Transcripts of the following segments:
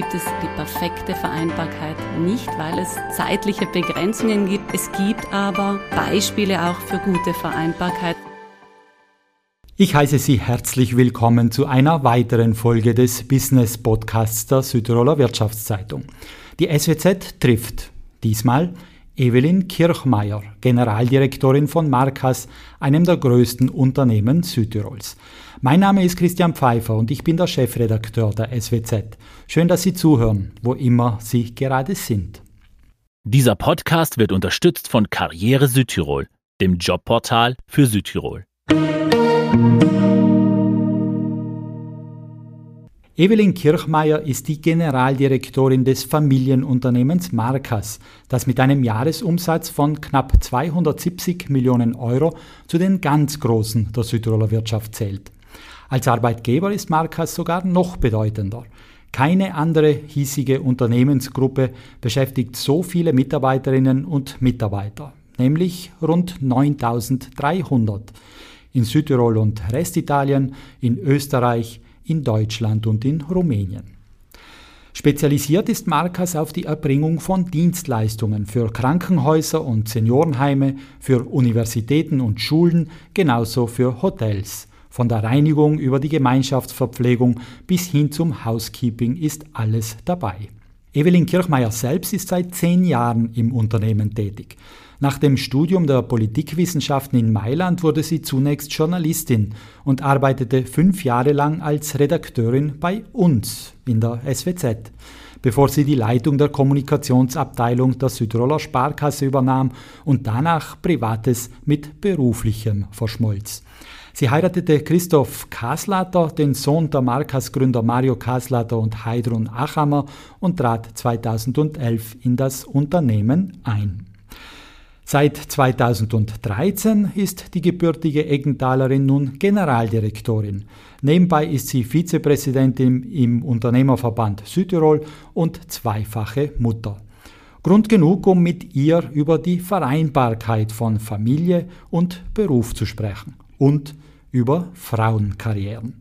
gibt es die perfekte Vereinbarkeit nicht, weil es zeitliche Begrenzungen gibt. Es gibt aber Beispiele auch für gute Vereinbarkeit. Ich heiße Sie herzlich willkommen zu einer weiteren Folge des Business Podcasts der Südtiroler Wirtschaftszeitung. Die SWZ trifft diesmal Evelyn Kirchmeier, Generaldirektorin von Markas, einem der größten Unternehmen Südtirols. Mein Name ist Christian Pfeiffer und ich bin der Chefredakteur der SWZ. Schön, dass Sie zuhören, wo immer Sie gerade sind. Dieser Podcast wird unterstützt von Karriere Südtirol, dem Jobportal für Südtirol. Evelyn Kirchmeier ist die Generaldirektorin des Familienunternehmens Markas, das mit einem Jahresumsatz von knapp 270 Millionen Euro zu den ganz Großen der Südtiroler Wirtschaft zählt. Als Arbeitgeber ist Markas sogar noch bedeutender. Keine andere hiesige Unternehmensgruppe beschäftigt so viele Mitarbeiterinnen und Mitarbeiter, nämlich rund 9300 in Südtirol und Restitalien, in Österreich, in Deutschland und in Rumänien. Spezialisiert ist Markas auf die Erbringung von Dienstleistungen für Krankenhäuser und Seniorenheime, für Universitäten und Schulen, genauso für Hotels. Von der Reinigung über die Gemeinschaftsverpflegung bis hin zum Housekeeping ist alles dabei. Evelyn Kirchmeier selbst ist seit zehn Jahren im Unternehmen tätig. Nach dem Studium der Politikwissenschaften in Mailand wurde sie zunächst Journalistin und arbeitete fünf Jahre lang als Redakteurin bei uns in der SWZ, bevor sie die Leitung der Kommunikationsabteilung der Südtiroler Sparkasse übernahm und danach Privates mit Beruflichem verschmolz. Sie heiratete Christoph Kaslater, den Sohn der Markas-Gründer Mario Kaslater und Heidrun Achammer und trat 2011 in das Unternehmen ein. Seit 2013 ist die gebürtige Eggentalerin nun Generaldirektorin. Nebenbei ist sie Vizepräsidentin im Unternehmerverband Südtirol und zweifache Mutter. Grund genug, um mit ihr über die Vereinbarkeit von Familie und Beruf zu sprechen und über Frauenkarrieren.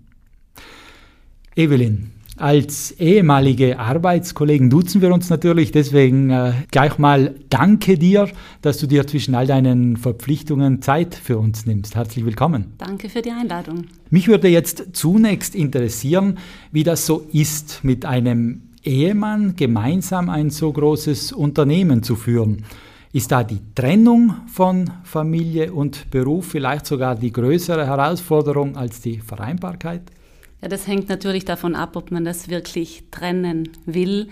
Evelyn, als ehemalige Arbeitskollegen duzen wir uns natürlich, deswegen äh, gleich mal danke dir, dass du dir zwischen all deinen Verpflichtungen Zeit für uns nimmst. Herzlich willkommen. Danke für die Einladung. Mich würde jetzt zunächst interessieren, wie das so ist, mit einem Ehemann gemeinsam ein so großes Unternehmen zu führen. Ist da die Trennung von Familie und Beruf vielleicht sogar die größere Herausforderung als die Vereinbarkeit? Ja, das hängt natürlich davon ab, ob man das wirklich trennen will.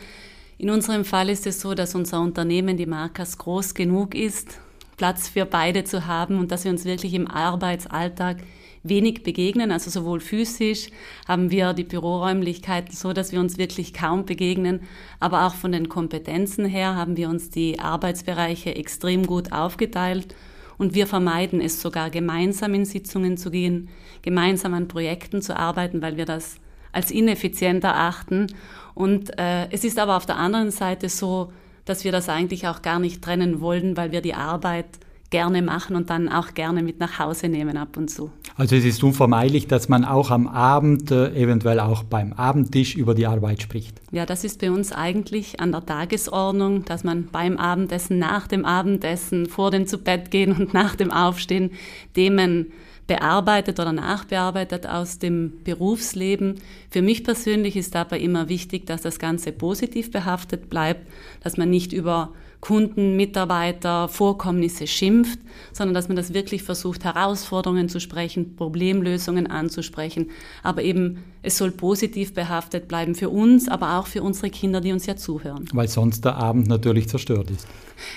In unserem Fall ist es so, dass unser Unternehmen, die Markas, groß genug ist, Platz für beide zu haben und dass wir uns wirklich im Arbeitsalltag wenig begegnen, also sowohl physisch haben wir die Büroräumlichkeiten so, dass wir uns wirklich kaum begegnen, aber auch von den Kompetenzen her haben wir uns die Arbeitsbereiche extrem gut aufgeteilt und wir vermeiden es sogar gemeinsam in Sitzungen zu gehen, gemeinsam an Projekten zu arbeiten, weil wir das als ineffizient erachten. Und äh, es ist aber auf der anderen Seite so, dass wir das eigentlich auch gar nicht trennen wollen, weil wir die Arbeit gerne machen und dann auch gerne mit nach Hause nehmen ab und zu. Also es ist unvermeidlich, dass man auch am Abend, äh, eventuell auch beim Abendtisch über die Arbeit spricht. Ja, das ist bei uns eigentlich an der Tagesordnung, dass man beim Abendessen, nach dem Abendessen, vor dem Zubettgehen und nach dem Aufstehen Themen bearbeitet oder nachbearbeitet aus dem Berufsleben. Für mich persönlich ist dabei immer wichtig, dass das Ganze positiv behaftet bleibt, dass man nicht über Kunden, Mitarbeiter, Vorkommnisse schimpft, sondern dass man das wirklich versucht, Herausforderungen zu sprechen, Problemlösungen anzusprechen. Aber eben, es soll positiv behaftet bleiben für uns, aber auch für unsere Kinder, die uns ja zuhören. Weil sonst der Abend natürlich zerstört ist.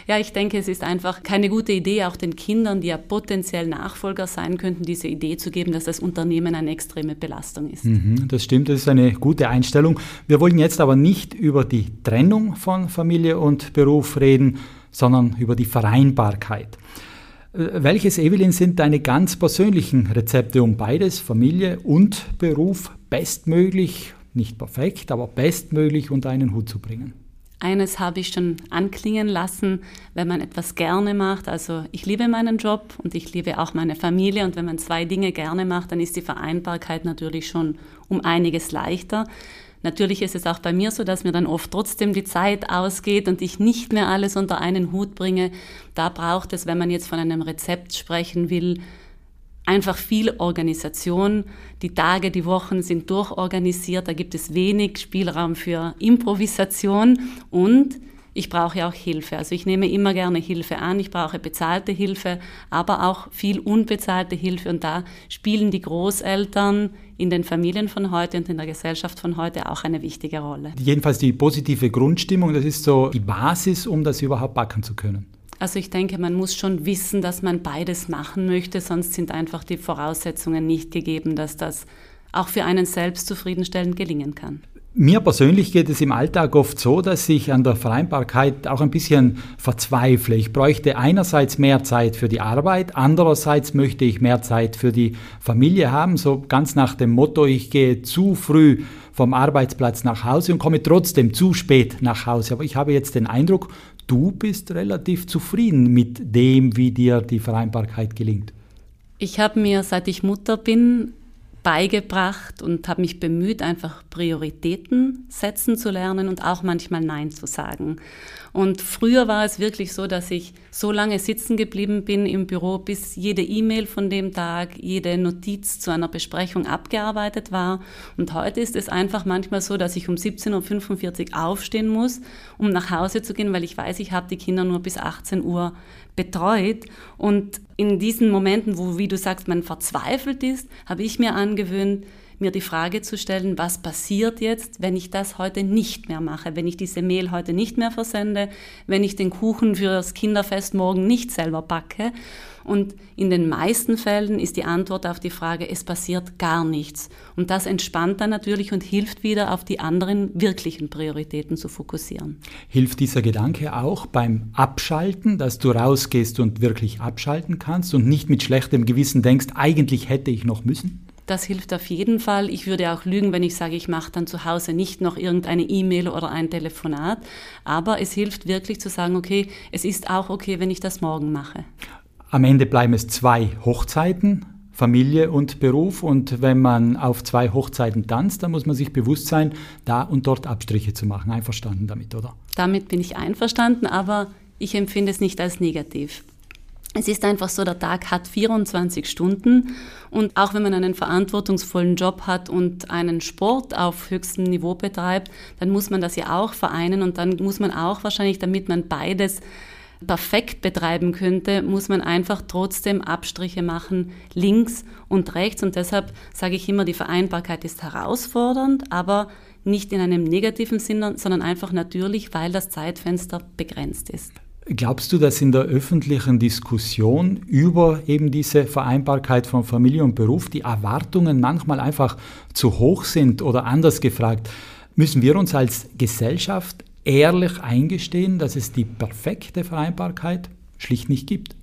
Ja, ich denke, es ist einfach keine gute Idee, auch den Kindern, die ja potenziell Nachfolger sein könnten, diese Idee zu geben, dass das Unternehmen eine extreme Belastung ist. Mhm, das stimmt, das ist eine gute Einstellung. Wir wollen jetzt aber nicht über die Trennung von Familie und Beruf reden, sondern über die Vereinbarkeit. Äh, welches, Evelyn, sind deine ganz persönlichen Rezepte, um beides, Familie und Beruf, bestmöglich, nicht perfekt, aber bestmöglich unter einen Hut zu bringen? Eines habe ich schon anklingen lassen, wenn man etwas gerne macht. Also ich liebe meinen Job und ich liebe auch meine Familie. Und wenn man zwei Dinge gerne macht, dann ist die Vereinbarkeit natürlich schon um einiges leichter. Natürlich ist es auch bei mir so, dass mir dann oft trotzdem die Zeit ausgeht und ich nicht mehr alles unter einen Hut bringe. Da braucht es, wenn man jetzt von einem Rezept sprechen will, einfach viel Organisation. Die Tage, die Wochen sind durchorganisiert, da gibt es wenig Spielraum für Improvisation und ich brauche auch Hilfe. Also ich nehme immer gerne Hilfe an. Ich brauche bezahlte Hilfe, aber auch viel unbezahlte Hilfe. Und da spielen die Großeltern in den Familien von heute und in der Gesellschaft von heute auch eine wichtige Rolle. Jedenfalls die positive Grundstimmung, das ist so die Basis, um das überhaupt backen zu können. Also ich denke, man muss schon wissen, dass man beides machen möchte, sonst sind einfach die Voraussetzungen nicht gegeben, dass das auch für einen selbst zufriedenstellend gelingen kann. Mir persönlich geht es im Alltag oft so, dass ich an der Vereinbarkeit auch ein bisschen verzweifle. Ich bräuchte einerseits mehr Zeit für die Arbeit, andererseits möchte ich mehr Zeit für die Familie haben, so ganz nach dem Motto, ich gehe zu früh vom Arbeitsplatz nach Hause und komme trotzdem zu spät nach Hause. Aber ich habe jetzt den Eindruck, du bist relativ zufrieden mit dem, wie dir die Vereinbarkeit gelingt. Ich habe mir, seit ich Mutter bin, beigebracht und habe mich bemüht, einfach Prioritäten setzen zu lernen und auch manchmal Nein zu sagen. Und früher war es wirklich so, dass ich so lange sitzen geblieben bin im Büro, bis jede E-Mail von dem Tag, jede Notiz zu einer Besprechung abgearbeitet war. Und heute ist es einfach manchmal so, dass ich um 17.45 Uhr aufstehen muss, um nach Hause zu gehen, weil ich weiß, ich habe die Kinder nur bis 18 Uhr betreut. Und in diesen Momenten, wo, wie du sagst, man verzweifelt ist, habe ich mir angewöhnt, mir die Frage zu stellen, was passiert jetzt, wenn ich das heute nicht mehr mache, wenn ich diese Mail heute nicht mehr versende, wenn ich den Kuchen für das Kinderfest morgen nicht selber backe. Und in den meisten Fällen ist die Antwort auf die Frage, es passiert gar nichts. Und das entspannt dann natürlich und hilft wieder, auf die anderen wirklichen Prioritäten zu fokussieren. Hilft dieser Gedanke auch beim Abschalten, dass du rausgehst und wirklich abschalten kannst und nicht mit schlechtem Gewissen denkst, eigentlich hätte ich noch müssen? Das hilft auf jeden Fall. Ich würde auch lügen, wenn ich sage, ich mache dann zu Hause nicht noch irgendeine E-Mail oder ein Telefonat. Aber es hilft wirklich zu sagen, okay, es ist auch okay, wenn ich das morgen mache. Am Ende bleiben es zwei Hochzeiten, Familie und Beruf. Und wenn man auf zwei Hochzeiten tanzt, dann muss man sich bewusst sein, da und dort Abstriche zu machen. Einverstanden damit, oder? Damit bin ich einverstanden, aber ich empfinde es nicht als negativ. Es ist einfach so, der Tag hat 24 Stunden und auch wenn man einen verantwortungsvollen Job hat und einen Sport auf höchstem Niveau betreibt, dann muss man das ja auch vereinen und dann muss man auch wahrscheinlich, damit man beides perfekt betreiben könnte, muss man einfach trotzdem Abstriche machen, links und rechts. Und deshalb sage ich immer, die Vereinbarkeit ist herausfordernd, aber nicht in einem negativen Sinne, sondern einfach natürlich, weil das Zeitfenster begrenzt ist. Glaubst du, dass in der öffentlichen Diskussion über eben diese Vereinbarkeit von Familie und Beruf die Erwartungen manchmal einfach zu hoch sind oder anders gefragt, müssen wir uns als Gesellschaft ehrlich eingestehen, dass es die perfekte Vereinbarkeit schlicht nicht gibt.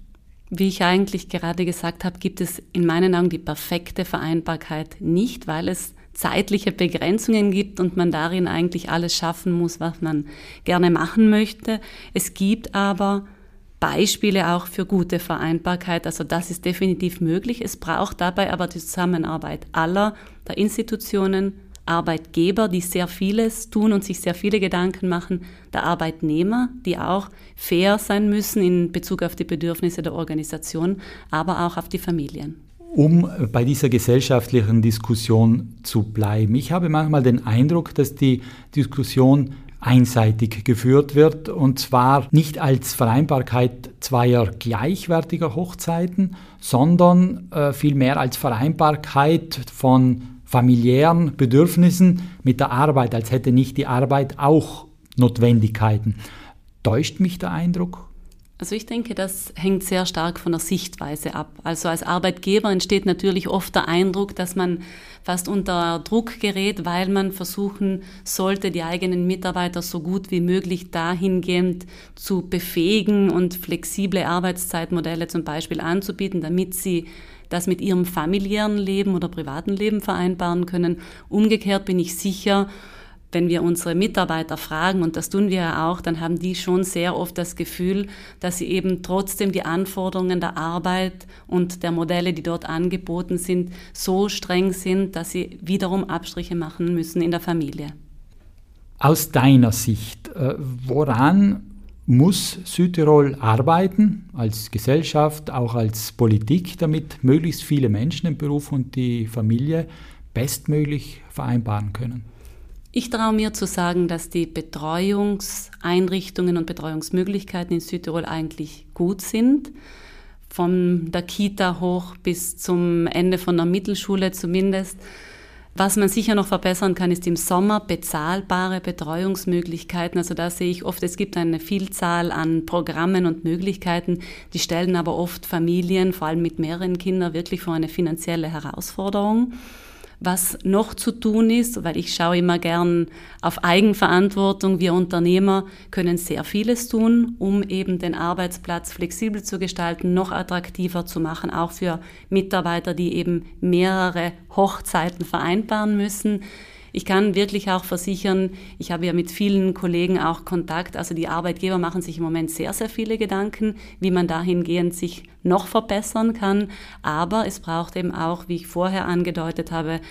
Wie ich eigentlich gerade gesagt habe, gibt es in meinen Augen die perfekte Vereinbarkeit nicht, weil es zeitliche Begrenzungen gibt und man darin eigentlich alles schaffen muss, was man gerne machen möchte. Es gibt aber Beispiele auch für gute Vereinbarkeit. Also das ist definitiv möglich. Es braucht dabei aber die Zusammenarbeit aller der Institutionen, Arbeitgeber, die sehr vieles tun und sich sehr viele Gedanken machen, der Arbeitnehmer, die auch fair sein müssen in Bezug auf die Bedürfnisse der Organisation, aber auch auf die Familien. Um bei dieser gesellschaftlichen Diskussion zu bleiben. Ich habe manchmal den Eindruck, dass die Diskussion einseitig geführt wird und zwar nicht als Vereinbarkeit zweier gleichwertiger Hochzeiten, sondern äh, vielmehr als Vereinbarkeit von familiären Bedürfnissen mit der Arbeit, als hätte nicht die Arbeit auch Notwendigkeiten. Täuscht mich der Eindruck? Also ich denke, das hängt sehr stark von der Sichtweise ab. Also als Arbeitgeber entsteht natürlich oft der Eindruck, dass man fast unter Druck gerät, weil man versuchen sollte, die eigenen Mitarbeiter so gut wie möglich dahingehend zu befähigen und flexible Arbeitszeitmodelle zum Beispiel anzubieten, damit sie das mit ihrem familiären Leben oder privaten Leben vereinbaren können. Umgekehrt bin ich sicher, wenn wir unsere Mitarbeiter fragen, und das tun wir ja auch, dann haben die schon sehr oft das Gefühl, dass sie eben trotzdem die Anforderungen der Arbeit und der Modelle, die dort angeboten sind, so streng sind, dass sie wiederum Abstriche machen müssen in der Familie. Aus deiner Sicht, äh, woran muss Südtirol arbeiten, als Gesellschaft, auch als Politik, damit möglichst viele Menschen den Beruf und die Familie bestmöglich vereinbaren können? Ich traue mir zu sagen, dass die Betreuungseinrichtungen und Betreuungsmöglichkeiten in Südtirol eigentlich gut sind. Von der Kita hoch bis zum Ende von der Mittelschule zumindest. Was man sicher noch verbessern kann, ist im Sommer bezahlbare Betreuungsmöglichkeiten. Also da sehe ich oft, es gibt eine Vielzahl an Programmen und Möglichkeiten, die stellen aber oft Familien, vor allem mit mehreren Kindern, wirklich vor eine finanzielle Herausforderung was noch zu tun ist, weil ich schaue immer gern auf Eigenverantwortung. Wir Unternehmer können sehr vieles tun, um eben den Arbeitsplatz flexibel zu gestalten, noch attraktiver zu machen, auch für Mitarbeiter, die eben mehrere Hochzeiten vereinbaren müssen. Ich kann wirklich auch versichern, ich habe ja mit vielen Kollegen auch Kontakt, also die Arbeitgeber machen sich im Moment sehr, sehr viele Gedanken, wie man dahingehend sich noch verbessern kann. Aber es braucht eben auch, wie ich vorher angedeutet habe,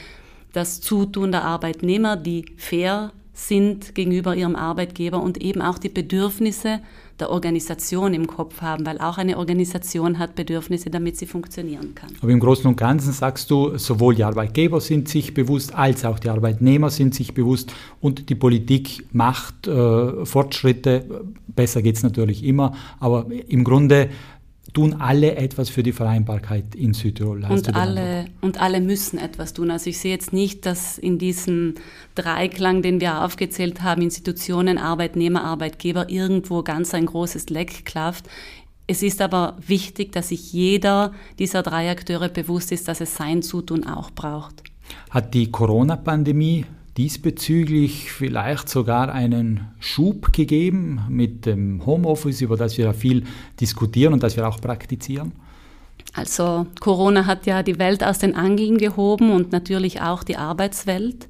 das Zutun der Arbeitnehmer, die fair sind gegenüber ihrem Arbeitgeber und eben auch die Bedürfnisse der Organisation im Kopf haben, weil auch eine Organisation hat Bedürfnisse, damit sie funktionieren kann. Aber im Großen und Ganzen sagst du, sowohl die Arbeitgeber sind sich bewusst, als auch die Arbeitnehmer sind sich bewusst und die Politik macht äh, Fortschritte. Besser geht es natürlich immer, aber im Grunde tun alle etwas für die Vereinbarkeit in Südtirol. Und alle, und alle müssen etwas tun. Also ich sehe jetzt nicht, dass in diesem Dreiklang, den wir aufgezählt haben, Institutionen, Arbeitnehmer, Arbeitgeber, irgendwo ganz ein großes Leck klafft. Es ist aber wichtig, dass sich jeder dieser drei Akteure bewusst ist, dass es sein Zutun auch braucht. Hat die Corona-Pandemie diesbezüglich vielleicht sogar einen Schub gegeben mit dem Homeoffice, über das wir ja viel diskutieren und das wir auch praktizieren? Also Corona hat ja die Welt aus den Angeln gehoben und natürlich auch die Arbeitswelt.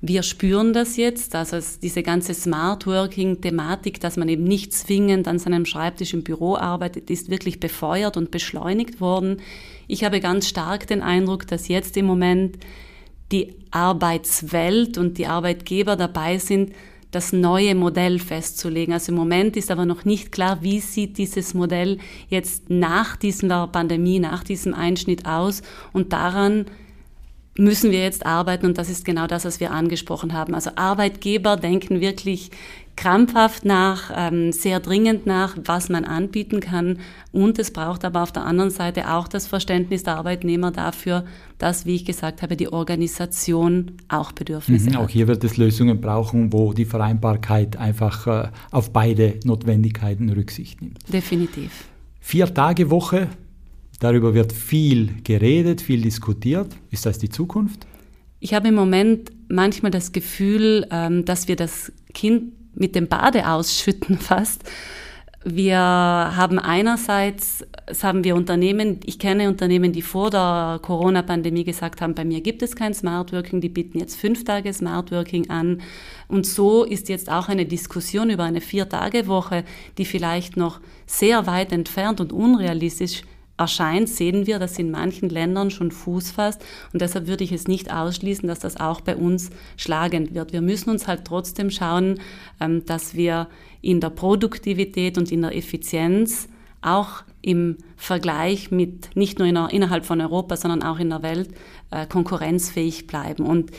Wir spüren das jetzt, also diese ganze Smart Working-Thematik, dass man eben nicht zwingend an seinem Schreibtisch im Büro arbeitet, ist wirklich befeuert und beschleunigt worden. Ich habe ganz stark den Eindruck, dass jetzt im Moment die Arbeitswelt und die Arbeitgeber dabei sind, das neue Modell festzulegen. Also im Moment ist aber noch nicht klar, wie sieht dieses Modell jetzt nach dieser Pandemie, nach diesem Einschnitt aus. Und daran müssen wir jetzt arbeiten und das ist genau das, was wir angesprochen haben. Also Arbeitgeber denken wirklich krampfhaft nach, ähm, sehr dringend nach, was man anbieten kann. Und es braucht aber auf der anderen Seite auch das Verständnis der Arbeitnehmer dafür, dass, wie ich gesagt habe, die Organisation auch Bedürfnisse mhm, hat. Auch hier wird es Lösungen brauchen, wo die Vereinbarkeit einfach äh, auf beide Notwendigkeiten Rücksicht nimmt. Definitiv. Vier Tage Woche, darüber wird viel geredet, viel diskutiert. Ist das die Zukunft? Ich habe im Moment manchmal das Gefühl, ähm, dass wir das Kind mit dem Bade ausschütten fast. Wir haben einerseits, es haben wir Unternehmen, ich kenne Unternehmen, die vor der Corona-Pandemie gesagt haben, bei mir gibt es kein Smart Working, die bieten jetzt fünf Tage Smart Working an. Und so ist jetzt auch eine Diskussion über eine Vier-Tage-Woche, die vielleicht noch sehr weit entfernt und unrealistisch erscheint, sehen wir, dass in manchen Ländern schon Fuß fasst. Und deshalb würde ich es nicht ausschließen, dass das auch bei uns schlagend wird. Wir müssen uns halt trotzdem schauen, ähm, dass wir in der Produktivität und in der Effizienz auch im Vergleich mit nicht nur innerhalb von Europa, sondern auch in der Welt äh, konkurrenzfähig bleiben. Und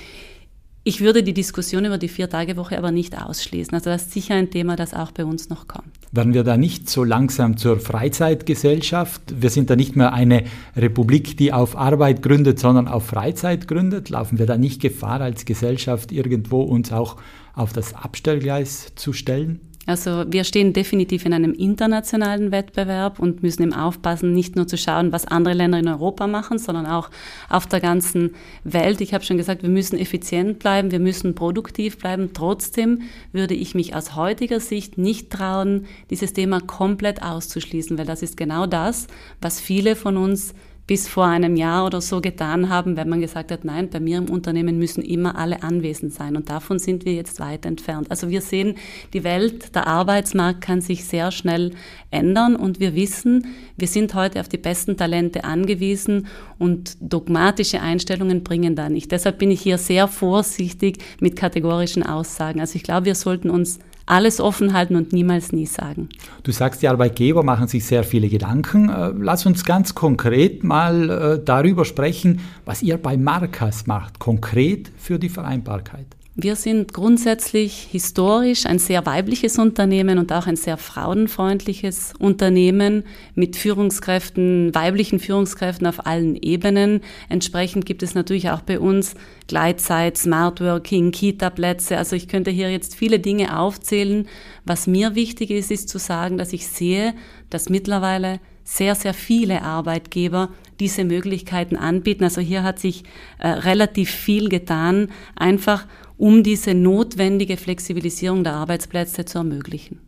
ich würde die Diskussion über die Vier-Tage-Woche aber nicht ausschließen. Also das ist sicher ein Thema, das auch bei uns noch kommt. Werden wir da nicht so langsam zur Freizeitgesellschaft? Wir sind da nicht mehr eine Republik, die auf Arbeit gründet, sondern auf Freizeit gründet. Laufen wir da nicht Gefahr als Gesellschaft irgendwo uns auch auf das Abstellgleis zu stellen? Also wir stehen definitiv in einem internationalen Wettbewerb und müssen eben aufpassen, nicht nur zu schauen, was andere Länder in Europa machen, sondern auch auf der ganzen Welt. Ich habe schon gesagt, wir müssen effizient bleiben, wir müssen produktiv bleiben. Trotzdem würde ich mich aus heutiger Sicht nicht trauen, dieses Thema komplett auszuschließen, weil das ist genau das, was viele von uns bis vor einem Jahr oder so getan haben, wenn man gesagt hat, nein, bei mir im Unternehmen müssen immer alle anwesend sein. Und davon sind wir jetzt weit entfernt. Also wir sehen, die Welt, der Arbeitsmarkt kann sich sehr schnell ändern und wir wissen, wir sind heute auf die besten Talente angewiesen und dogmatische Einstellungen bringen da nicht. Deshalb bin ich hier sehr vorsichtig mit kategorischen Aussagen. Also ich glaube, wir sollten uns alles offen halten und niemals nie sagen. Du sagst, die Arbeitgeber machen sich sehr viele Gedanken. Äh, lass uns ganz konkret mal äh, darüber sprechen, was ihr bei Markas macht, konkret für die Vereinbarkeit. Wir sind grundsätzlich historisch ein sehr weibliches Unternehmen und auch ein sehr frauenfreundliches Unternehmen mit Führungskräften, weiblichen Führungskräften auf allen Ebenen. Entsprechend gibt es natürlich auch bei uns Gleitzeit, Smart Working, Kita-Plätze. Also ich könnte hier jetzt viele Dinge aufzählen. Was mir wichtig ist, ist zu sagen, dass ich sehe, dass mittlerweile sehr, sehr viele Arbeitgeber diese Möglichkeiten anbieten. Also hier hat sich äh, relativ viel getan, einfach um diese notwendige Flexibilisierung der Arbeitsplätze zu ermöglichen.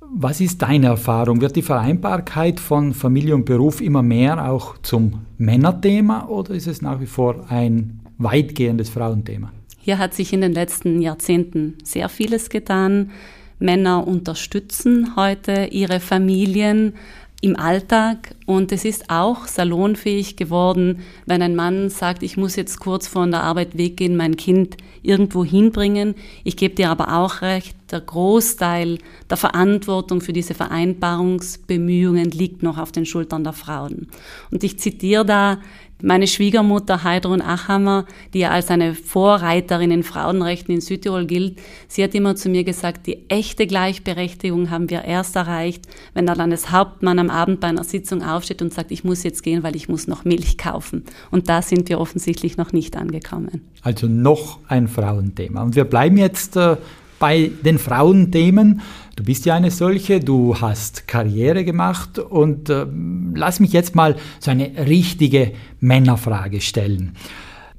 Was ist deine Erfahrung? Wird die Vereinbarkeit von Familie und Beruf immer mehr auch zum Männerthema oder ist es nach wie vor ein weitgehendes Frauenthema? Hier hat sich in den letzten Jahrzehnten sehr vieles getan. Männer unterstützen heute ihre Familien, im Alltag und es ist auch salonfähig geworden, wenn ein Mann sagt, ich muss jetzt kurz vor der Arbeit weggehen, mein Kind irgendwo hinbringen. Ich gebe dir aber auch recht, der Großteil der Verantwortung für diese Vereinbarungsbemühungen liegt noch auf den Schultern der Frauen. Und ich zitiere da meine Schwiegermutter Heidrun Achammer, die ja als eine Vorreiterin in Frauenrechten in Südtirol gilt, sie hat immer zu mir gesagt, die echte Gleichberechtigung haben wir erst erreicht, wenn der Landeshauptmann am Abend bei einer Sitzung aufsteht und sagt, ich muss jetzt gehen, weil ich muss noch Milch kaufen. Und da sind wir offensichtlich noch nicht angekommen. Also noch ein Frauenthema. Und wir bleiben jetzt äh, bei den Frauenthemen. Du bist ja eine solche, du hast Karriere gemacht und äh, lass mich jetzt mal so eine richtige Männerfrage stellen.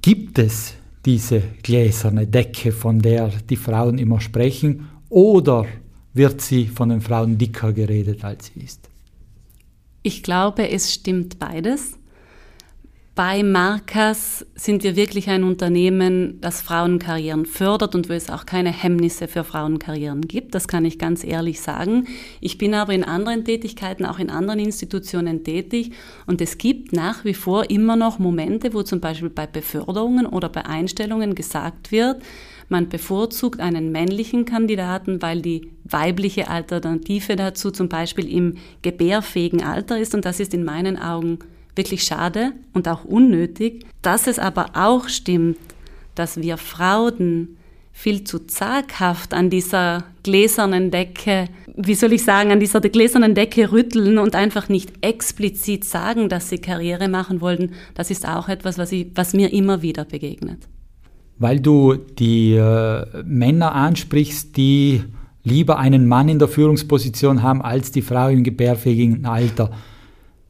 Gibt es diese gläserne Decke, von der die Frauen immer sprechen, oder wird sie von den Frauen dicker geredet, als sie ist? Ich glaube, es stimmt beides. Bei Markas sind wir wirklich ein Unternehmen, das Frauenkarrieren fördert und wo es auch keine Hemmnisse für Frauenkarrieren gibt. Das kann ich ganz ehrlich sagen. Ich bin aber in anderen Tätigkeiten, auch in anderen Institutionen tätig und es gibt nach wie vor immer noch Momente, wo zum Beispiel bei Beförderungen oder bei Einstellungen gesagt wird, man bevorzugt einen männlichen Kandidaten, weil die weibliche Alternative dazu zum Beispiel im gebärfähigen Alter ist und das ist in meinen Augen wirklich schade und auch unnötig. Dass es aber auch stimmt, dass wir Frauen viel zu zaghaft an dieser gläsernen Decke, wie soll ich sagen, an dieser gläsernen Decke rütteln und einfach nicht explizit sagen, dass sie Karriere machen wollten, das ist auch etwas, was, ich, was mir immer wieder begegnet. Weil du die äh, Männer ansprichst, die lieber einen Mann in der Führungsposition haben als die Frau im gebärfähigen Alter.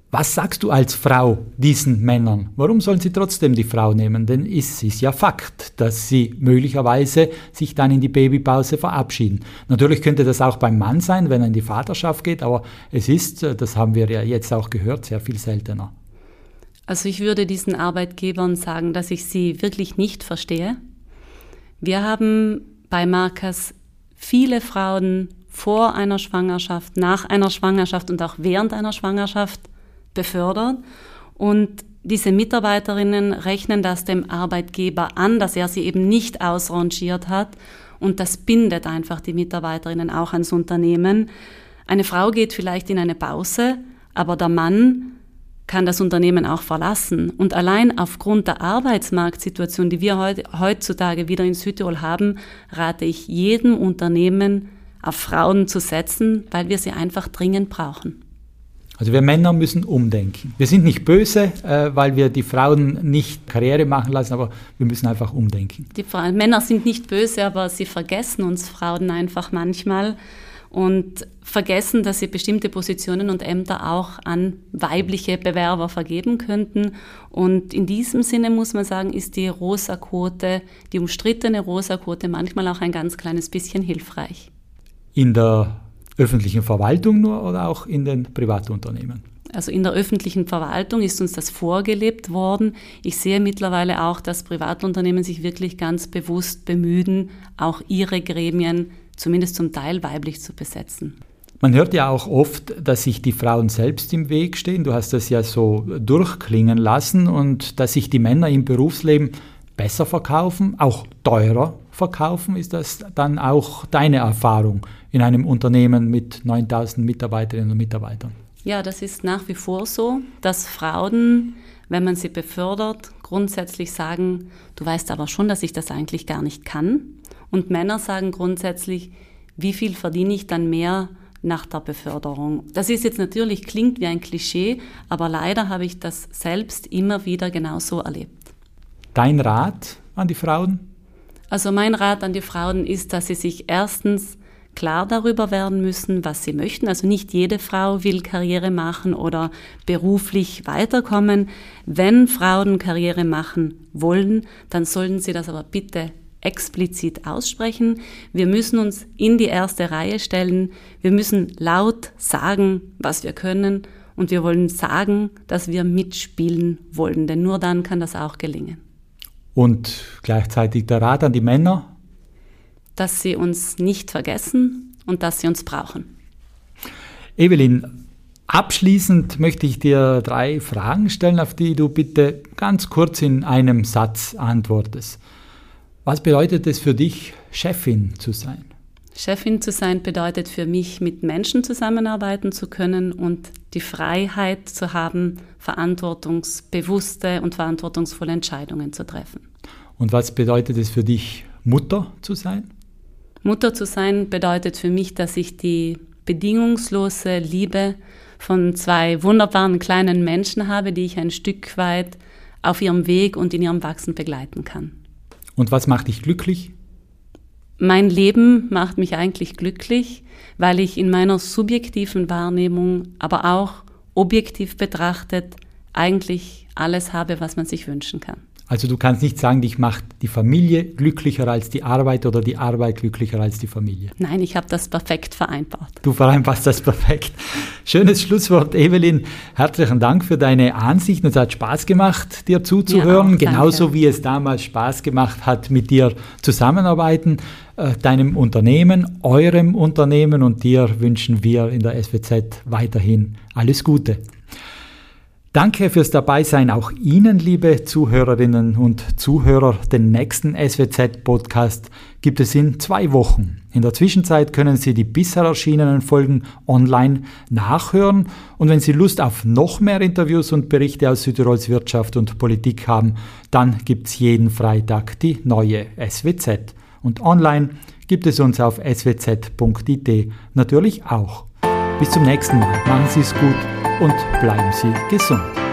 Was sagst du als Frau diesen Männern? Warum sollen sie trotzdem die Frau nehmen? Denn es ist ja Fakt, dass sie möglicherweise sich dann in die Babypause verabschieden. Natürlich könnte das auch beim Mann sein, wenn er in die Vaterschaft geht, aber es ist, das haben wir ja jetzt auch gehört, sehr viel seltener. Also ich würde diesen Arbeitgebern sagen, dass ich sie wirklich nicht verstehe. Wir haben bei Markas viele Frauen vor einer Schwangerschaft, nach einer Schwangerschaft und auch während einer Schwangerschaft befördert. Und diese Mitarbeiterinnen rechnen das dem Arbeitgeber an, dass er sie eben nicht ausrangiert hat. Und das bindet einfach die Mitarbeiterinnen auch ans Unternehmen. Eine Frau geht vielleicht in eine Pause, aber der Mann kann das Unternehmen auch verlassen. Und allein aufgrund der Arbeitsmarktsituation, die wir heutzutage wieder in Südtirol haben, rate ich jedem Unternehmen, auf Frauen zu setzen, weil wir sie einfach dringend brauchen. Also wir Männer müssen umdenken. Wir sind nicht böse, äh, weil wir die Frauen nicht Karriere machen lassen, aber wir müssen einfach umdenken. Die Frauen, Männer sind nicht böse, aber sie vergessen uns Frauen einfach manchmal und vergessen, dass sie bestimmte Positionen und Ämter auch an weibliche Bewerber vergeben könnten. Und in diesem Sinne muss man sagen, ist die rosa Quote, die umstrittene rosa Quote manchmal auch ein ganz kleines bisschen hilfreich. In der öffentlichen Verwaltung nur oder auch in den Privatunternehmen? Also in der öffentlichen Verwaltung ist uns das vorgelebt worden. Ich sehe mittlerweile auch, dass Privatunternehmen sich wirklich ganz bewusst bemühen, auch ihre Gremien zumindest zum Teil weiblich zu besetzen. Man hört ja auch oft, dass sich die Frauen selbst im Weg stehen. Du hast das ja so durchklingen lassen und dass sich die Männer im Berufsleben besser verkaufen, auch teurer verkaufen. Ist das dann auch deine Erfahrung in einem Unternehmen mit 9000 Mitarbeiterinnen und Mitarbeitern? Ja, das ist nach wie vor so, dass Frauen, wenn man sie befördert, grundsätzlich sagen, du weißt aber schon, dass ich das eigentlich gar nicht kann. Und Männer sagen grundsätzlich, wie viel verdiene ich dann mehr nach der Beförderung. Das ist jetzt natürlich, klingt wie ein Klischee, aber leider habe ich das selbst immer wieder genauso erlebt. Dein Rat an die Frauen? Also mein Rat an die Frauen ist, dass sie sich erstens klar darüber werden müssen, was sie möchten. Also nicht jede Frau will Karriere machen oder beruflich weiterkommen. Wenn Frauen Karriere machen wollen, dann sollten sie das aber bitte explizit aussprechen. Wir müssen uns in die erste Reihe stellen. Wir müssen laut sagen, was wir können. Und wir wollen sagen, dass wir mitspielen wollen, denn nur dann kann das auch gelingen. Und gleichzeitig der Rat an die Männer? Dass sie uns nicht vergessen und dass sie uns brauchen. Evelyn, abschließend möchte ich dir drei Fragen stellen, auf die du bitte ganz kurz in einem Satz antwortest. Was bedeutet es für dich, Chefin zu sein? Chefin zu sein bedeutet für mich, mit Menschen zusammenarbeiten zu können und die Freiheit zu haben, verantwortungsbewusste und verantwortungsvolle Entscheidungen zu treffen. Und was bedeutet es für dich, Mutter zu sein? Mutter zu sein bedeutet für mich, dass ich die bedingungslose Liebe von zwei wunderbaren kleinen Menschen habe, die ich ein Stück weit auf ihrem Weg und in ihrem Wachsen begleiten kann. Und was macht dich glücklich? Mein Leben macht mich eigentlich glücklich, weil ich in meiner subjektiven Wahrnehmung, aber auch objektiv betrachtet, eigentlich alles habe, was man sich wünschen kann. Also du kannst nicht sagen, dich macht die Familie glücklicher als die Arbeit oder die Arbeit glücklicher als die Familie. Nein, ich habe das perfekt vereinbart. Du vereinbarst das perfekt. Schönes Schlusswort, Evelyn. Herzlichen Dank für deine Ansichten. Es hat Spaß gemacht, dir zuzuhören, ja, genauso wie es damals Spaß gemacht hat, mit dir zusammenarbeiten, äh, deinem Unternehmen, eurem Unternehmen und dir wünschen wir in der SWZ weiterhin alles Gute. Danke fürs Dabeisein auch Ihnen, liebe Zuhörerinnen und Zuhörer. Den nächsten SWZ-Podcast gibt es in zwei Wochen. In der Zwischenzeit können Sie die bisher erschienenen Folgen online nachhören. Und wenn Sie Lust auf noch mehr Interviews und Berichte aus Südtirols Wirtschaft und Politik haben, dann gibt es jeden Freitag die neue SWZ. Und online gibt es uns auf swz.it natürlich auch. Bis zum nächsten Mal. Machen Sie es gut und bleiben Sie gesund.